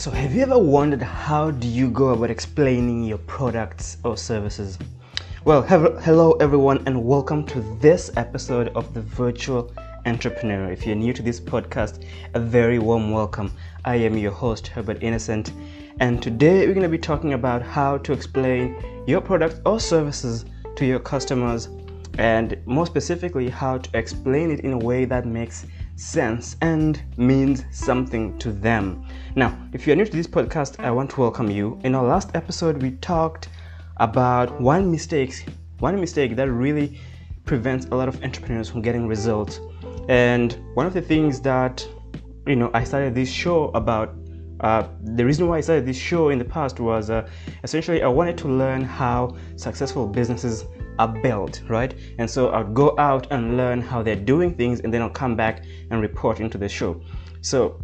So, have you ever wondered how do you go about explaining your products or services? Well, hello everyone, and welcome to this episode of the Virtual Entrepreneur. If you're new to this podcast, a very warm welcome. I am your host, Herbert Innocent, and today we're going to be talking about how to explain your products or services to your customers, and more specifically, how to explain it in a way that makes sense and means something to them. Now, if you're new to this podcast, I want to welcome you. In our last episode, we talked about one mistake, one mistake that really prevents a lot of entrepreneurs from getting results. And one of the things that you know I started this show about uh, the reason why I started this show in the past was uh, essentially I wanted to learn how successful businesses are built, right? And so I'll go out and learn how they're doing things, and then I'll come back and report into the show. So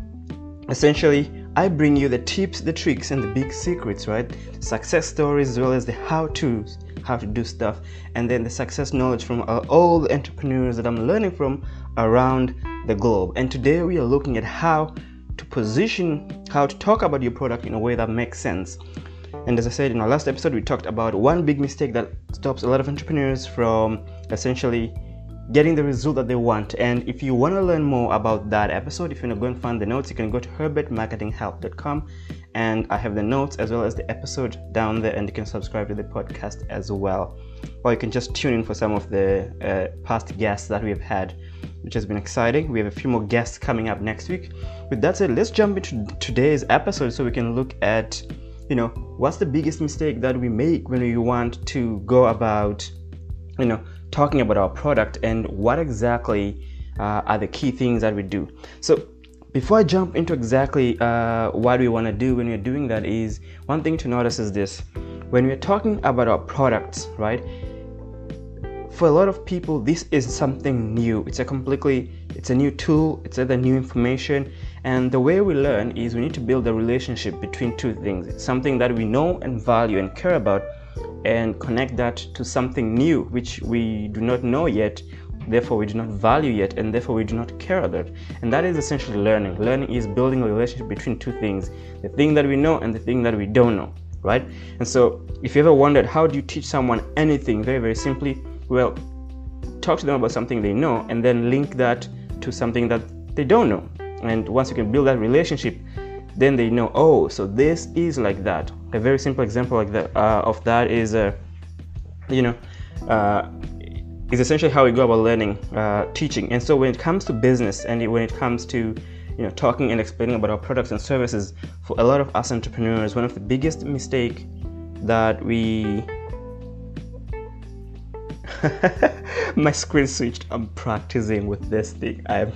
essentially, I bring you the tips, the tricks, and the big secrets, right? Success stories as well as the how to's, how to do stuff, and then the success knowledge from all the entrepreneurs that I'm learning from around the globe. And today we are looking at how to position, how to talk about your product in a way that makes sense. And as I said in our last episode, we talked about one big mistake that stops a lot of entrepreneurs from essentially getting the result that they want. And if you want to learn more about that episode, if you want to go and find the notes, you can go to herbertmarketinghelp.com and I have the notes as well as the episode down there, and you can subscribe to the podcast as well. Or you can just tune in for some of the uh, past guests that we've had, which has been exciting. We have a few more guests coming up next week. With that said, let's jump into today's episode so we can look at you know what's the biggest mistake that we make when we want to go about you know talking about our product and what exactly uh, are the key things that we do? So before i jump into exactly uh, what we want to do when we're doing that is one thing to notice is this. When we're talking about our products right for a lot of people this is something new. It's a completely it's a new tool it's other new information. And the way we learn is we need to build a relationship between two things. It's something that we know and value and care about and connect that to something new which we do not know yet therefore we do not value yet and therefore we do not care about and that is essentially learning. Learning is building a relationship between two things the thing that we know and the thing that we don't know right? And so if you ever wondered how do you teach someone anything? Very very simply well, talk to them about something they know and then link that to something that they don't know. And once you can build that relationship, then they know, oh, so this is like that. A very simple example like that uh, of that is, uh, you know, uh, is essentially how we go about learning, uh, teaching. And so when it comes to business and when it comes to you know talking and explaining about our products and services, for a lot of us entrepreneurs, one of the biggest mistake that we my screen switched. I'm practicing with this thing. I'm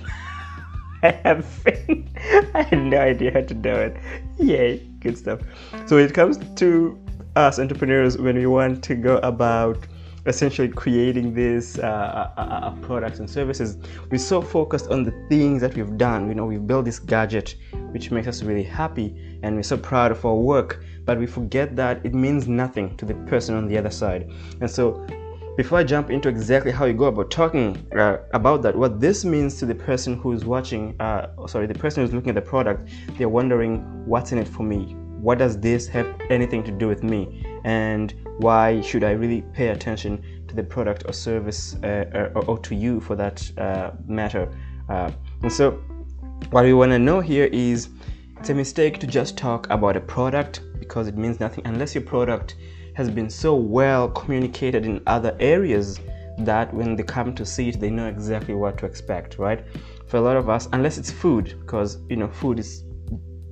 I have I had no idea how to do it. Yay, good stuff. So it comes to us entrepreneurs, when we want to go about essentially creating these uh, uh, uh, uh, products and services, we're so focused on the things that we've done. You know, we've built this gadget which makes us really happy, and we're so proud of our work. But we forget that it means nothing to the person on the other side. And so before I jump into exactly how you go about talking uh, about that, what this means to the person who's watching, uh, sorry, the person who's looking at the product, they're wondering what's in it for me. What does this have anything to do with me? And why should I really pay attention to the product or service uh, or, or, to you for that uh, matter? Uh, and so, what we want to know here is it's a mistake to just talk about a product because it means nothing unless your product has been so well communicated in other areas that when they come to see it they know exactly what to expect right? For a lot of us unless it's food because you know food is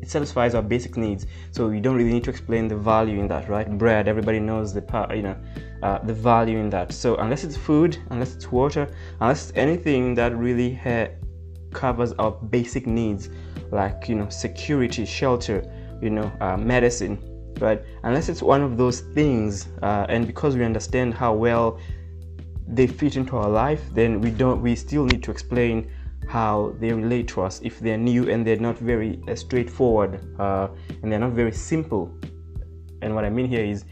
it satisfies our basic needs. So we don't really need to explain the value in that right? Bread everybody knows the you know uh, the value in that. So unless it's food unless it's water unless it's anything that really ha- covers our basic needs like you know security shelter you know uh, medicine right? Unless it's one of those things, uh, and because we understand how well they fit into our life, then we don't. We still need to explain how they relate to us if they're new and they're not very uh, straightforward uh, and they're not very simple. And what I mean here is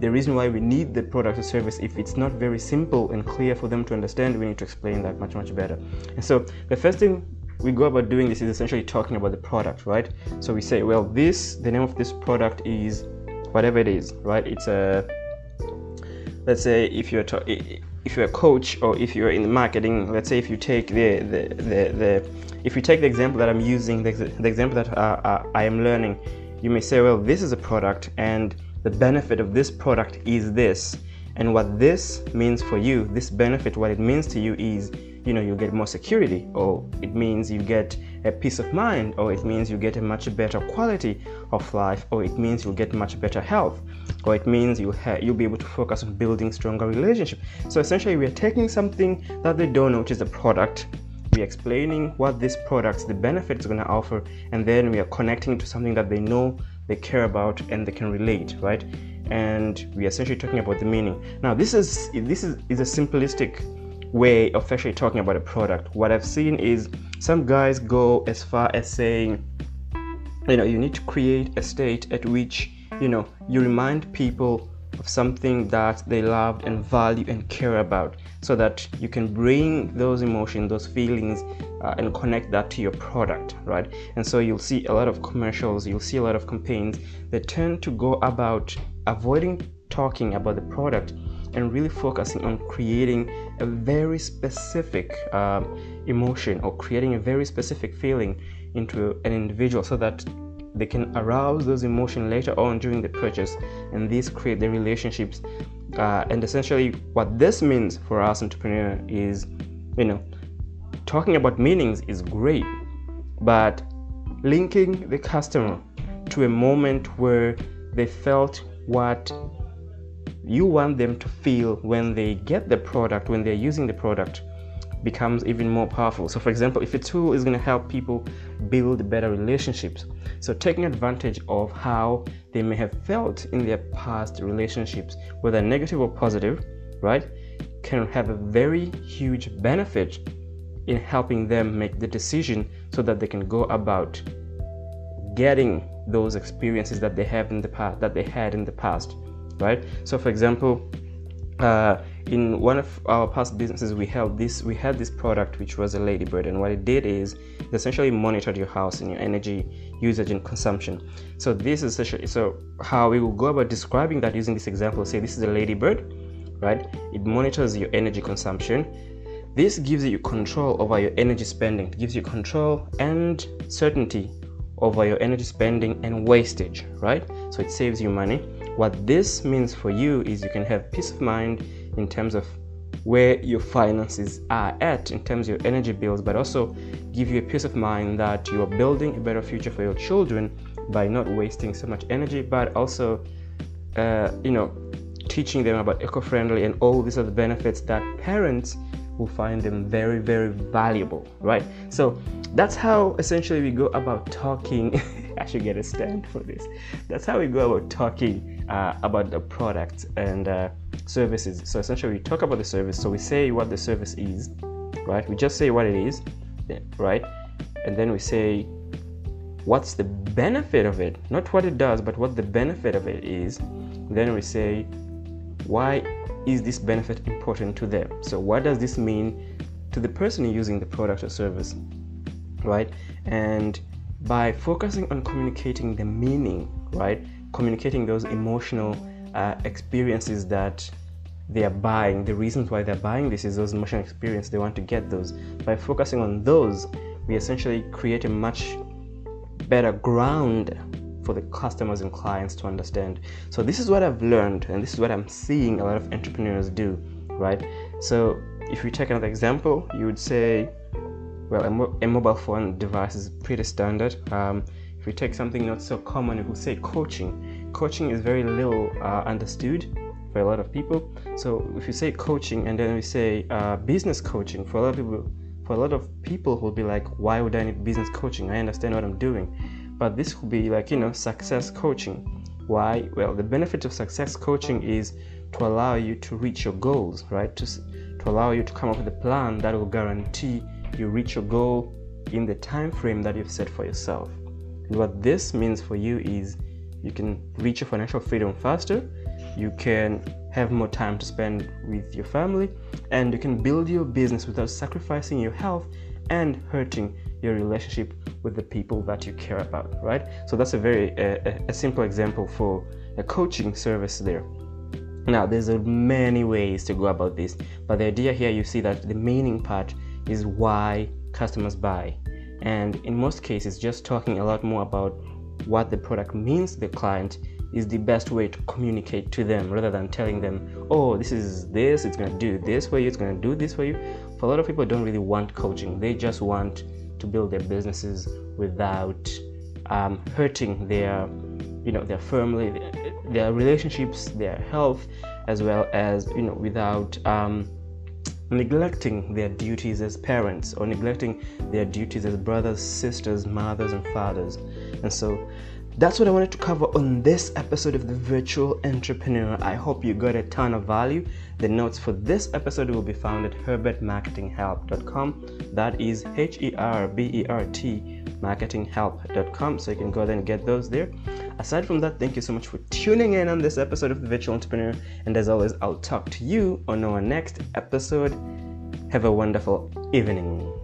the reason why we need the product or service if it's not very simple and clear for them to understand we need to explain that much much better and so the first thing we go about doing this is essentially talking about the product, right? So we say, well, this the name of this product is whatever it is, right? It's a let's say if you're if you're a coach or if you're in marketing, let's say if you take the the, the, the if you take the example that I'm using, the, the example that uh, uh, I am learning, you may say, well, this is a product and the benefit of this product is this. And what this means for you, this benefit, what it means to you is you know you get more security or it means you get a peace of mind or it means you get a much better quality of life or it means you'll get much better health or it means you ha- you'll be able to focus on building stronger relationship. So essentially we're taking something that they don't know which is a product. We're explaining what this product the benefits is going to offer and then we are connecting to something that they know they care about and they can relate right? And we're essentially talking about the meaning. Now this is this is, is a simplistic way of actually talking about a product. What I've seen is some guys go as far as saying, you know, you need to create a state at which, you know, you remind people of something that they loved and value and care about so that you can bring those emotions those feelings uh, and connect that to your product right and so you'll see a lot of commercials you'll see a lot of campaigns that tend to go about avoiding talking about the product and really focusing on creating a very specific um, emotion or creating a very specific feeling into an individual so that they can arouse those emotions later on during the purchase and these create the relationships. Uh, and essentially what this means for us entrepreneur is you know talking about meanings is great but linking the customer to a moment where they felt what you want them to feel when they get the product, when they're using the product, becomes even more powerful. So, for example, if a tool is going to help people build better relationships, so taking advantage of how they may have felt in their past relationships, whether negative or positive, right, can have a very huge benefit in helping them make the decision so that they can go about getting those experiences that they have in the past that they had in the past right? So, for example, uh, in one of our past businesses, we held this. We had this product which was a ladybird, and what it did is it essentially monitored your house and your energy usage and consumption. So this is essentially so how we will go about describing that using this example. Say this is a ladybird, right? It monitors your energy consumption. This gives you control over your energy spending. It gives you control and certainty over your energy spending and wastage, right? So it saves you money. What this means for you is you can have peace of mind in terms of where your finances are at in terms of your energy bills, but also give you a peace of mind that you are building a better future for your children by not wasting so much energy, but also, uh, you know, teaching them about eco-friendly and all these other benefits that parents will find them very, very valuable, right? So that's how essentially we go about talking. I should get a stand for this. That's how we go about talking uh, about the product and uh, services. So essentially, we talk about the service. So we say what the service is, right? We just say what it is, right? And then we say what's the benefit of it, not what it does, but what the benefit of it is. Then we say why is this benefit important to them? So, what does this mean to the person using the product or service, right? And by focusing on communicating the meaning, right? Communicating those emotional uh, experiences that they are buying, the reasons why they're buying this is those emotional experiences, they want to get those. By focusing on those, we essentially create a much better ground for the customers and clients to understand. So this is what I've learned, and this is what I'm seeing a lot of entrepreneurs do, right? So if we take another example, you would say, well, a, mo- a mobile phone device is pretty standard. Um, we take something not so common, we would say coaching. Coaching is very little uh, understood for a lot of people. So if you say coaching and then we say uh, business coaching, for a lot of people, for a lot of people will be like, why would I need business coaching? I understand what I'm doing but this could be like you know success coaching why well the benefit of success coaching is to allow you to reach your goals right to, to allow you to come up with a plan that will guarantee you reach your goal in the time frame that you've set for yourself and what this means for you is you can reach your financial freedom faster you can have more time to spend with your family and you can build your business without sacrificing your health and hurting your relationship with the people that you care about, right? So that's a very uh, a simple example for a coaching service there. Now, there's many ways to go about this, but the idea here you see that the meaning part is why customers buy, and in most cases, just talking a lot more about what the product means to the client is the best way to communicate to them rather than telling them, oh, this is this, it's going to do this for you, it's going to do this for you. For a lot of people, don't really want coaching, they just want to build their businesses without um, hurting their you know their family their relationships their health as well as you know without um, neglecting their duties as parents or neglecting their duties as brothers sisters mothers and fathers and so that's what I wanted to cover on this episode of The Virtual Entrepreneur. I hope you got a ton of value. The notes for this episode will be found at herbertmarketinghelp.com. That is H E R B E R T marketinghelp.com. So you can go there and get those there. Aside from that, thank you so much for tuning in on this episode of The Virtual Entrepreneur. And as always, I'll talk to you on our next episode. Have a wonderful evening.